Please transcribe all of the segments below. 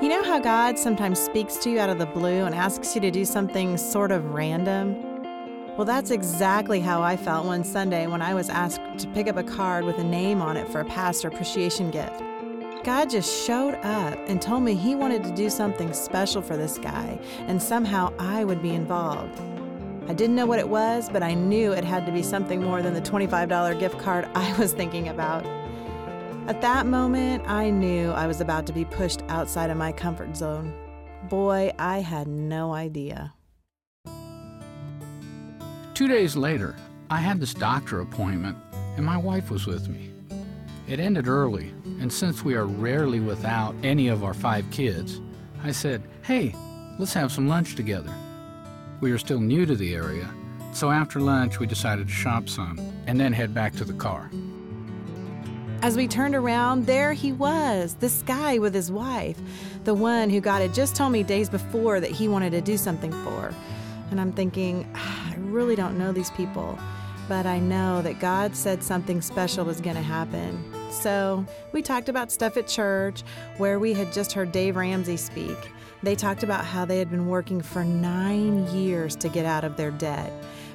You know how God sometimes speaks to you out of the blue and asks you to do something sort of random? Well, that's exactly how I felt one Sunday when I was asked to pick up a card with a name on it for a pastor appreciation gift. God just showed up and told me He wanted to do something special for this guy, and somehow I would be involved. I didn't know what it was, but I knew it had to be something more than the $25 gift card I was thinking about. At that moment, I knew I was about to be pushed outside of my comfort zone. Boy, I had no idea. Two days later, I had this doctor appointment, and my wife was with me. It ended early, and since we are rarely without any of our five kids, I said, Hey, let's have some lunch together. We are still new to the area, so after lunch we decided to shop some and then head back to the car. As we turned around, there he was, this guy with his wife, the one who God had just told me days before that he wanted to do something for. And I'm thinking, ah, I really don't know these people, but I know that God said something special was going to happen. So we talked about stuff at church where we had just heard Dave Ramsey speak. They talked about how they had been working for nine years to get out of their debt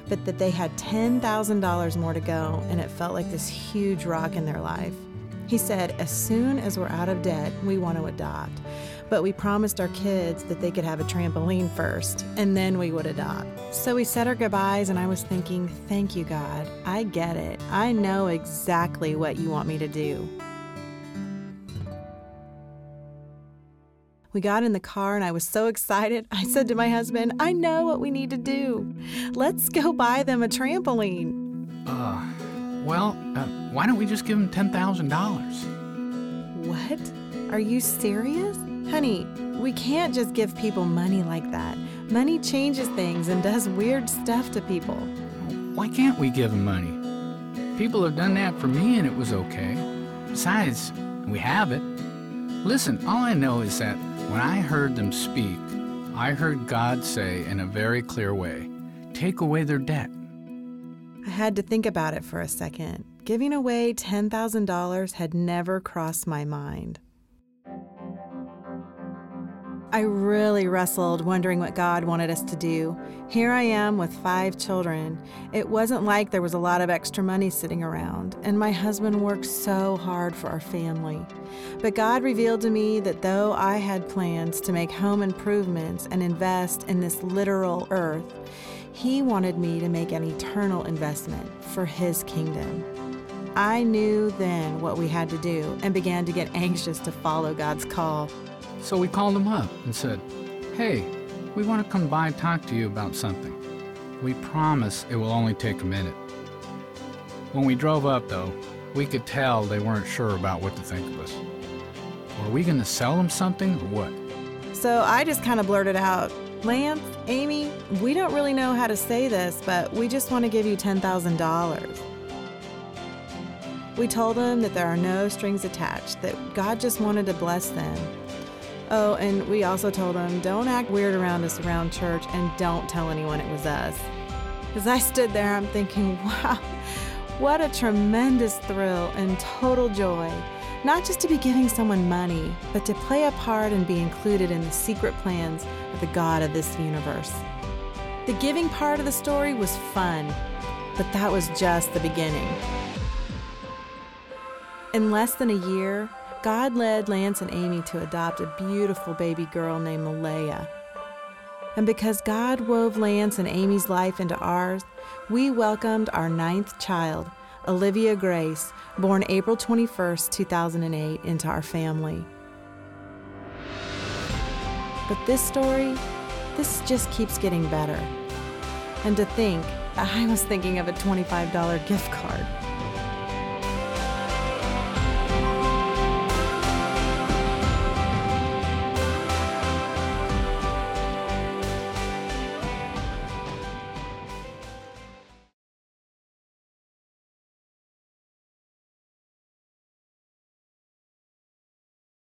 but that they had $10,000 more to go, and it felt like this huge rock in their life. He said, As soon as we're out of debt, we want to adopt. But we promised our kids that they could have a trampoline first, and then we would adopt. So we said our goodbyes, and I was thinking, Thank you, God. I get it. I know exactly what you want me to do. We got in the car and I was so excited. I said to my husband, I know what we need to do. Let's go buy them a trampoline. Uh, well, uh, why don't we just give them $10,000? What? Are you serious? Honey, we can't just give people money like that. Money changes things and does weird stuff to people. Why can't we give them money? People have done that for me and it was okay. Besides, we have it. Listen, all I know is that when I heard them speak, I heard God say in a very clear way, Take away their debt. I had to think about it for a second. Giving away $10,000 had never crossed my mind. I really wrestled, wondering what God wanted us to do. Here I am with five children. It wasn't like there was a lot of extra money sitting around, and my husband worked so hard for our family. But God revealed to me that though I had plans to make home improvements and invest in this literal earth, He wanted me to make an eternal investment for His kingdom. I knew then what we had to do and began to get anxious to follow God's call. So we called him up and said, Hey, we want to come by and talk to you about something. We promise it will only take a minute. When we drove up, though, we could tell they weren't sure about what to think of us. Were we going to sell them something or what? So I just kind of blurted out, Lance, Amy, we don't really know how to say this, but we just want to give you $10,000. We told them that there are no strings attached, that God just wanted to bless them, Oh, and we also told them don't act weird around us around church and don't tell anyone it was us. As I stood there, I'm thinking, wow, what a tremendous thrill and total joy. Not just to be giving someone money, but to play a part and be included in the secret plans of the God of this universe. The giving part of the story was fun, but that was just the beginning. In less than a year, God led Lance and Amy to adopt a beautiful baby girl named Malaya. And because God wove Lance and Amy's life into ours, we welcomed our ninth child, Olivia Grace, born April 21, 2008, into our family. But this story, this just keeps getting better. And to think, I was thinking of a $25 gift card.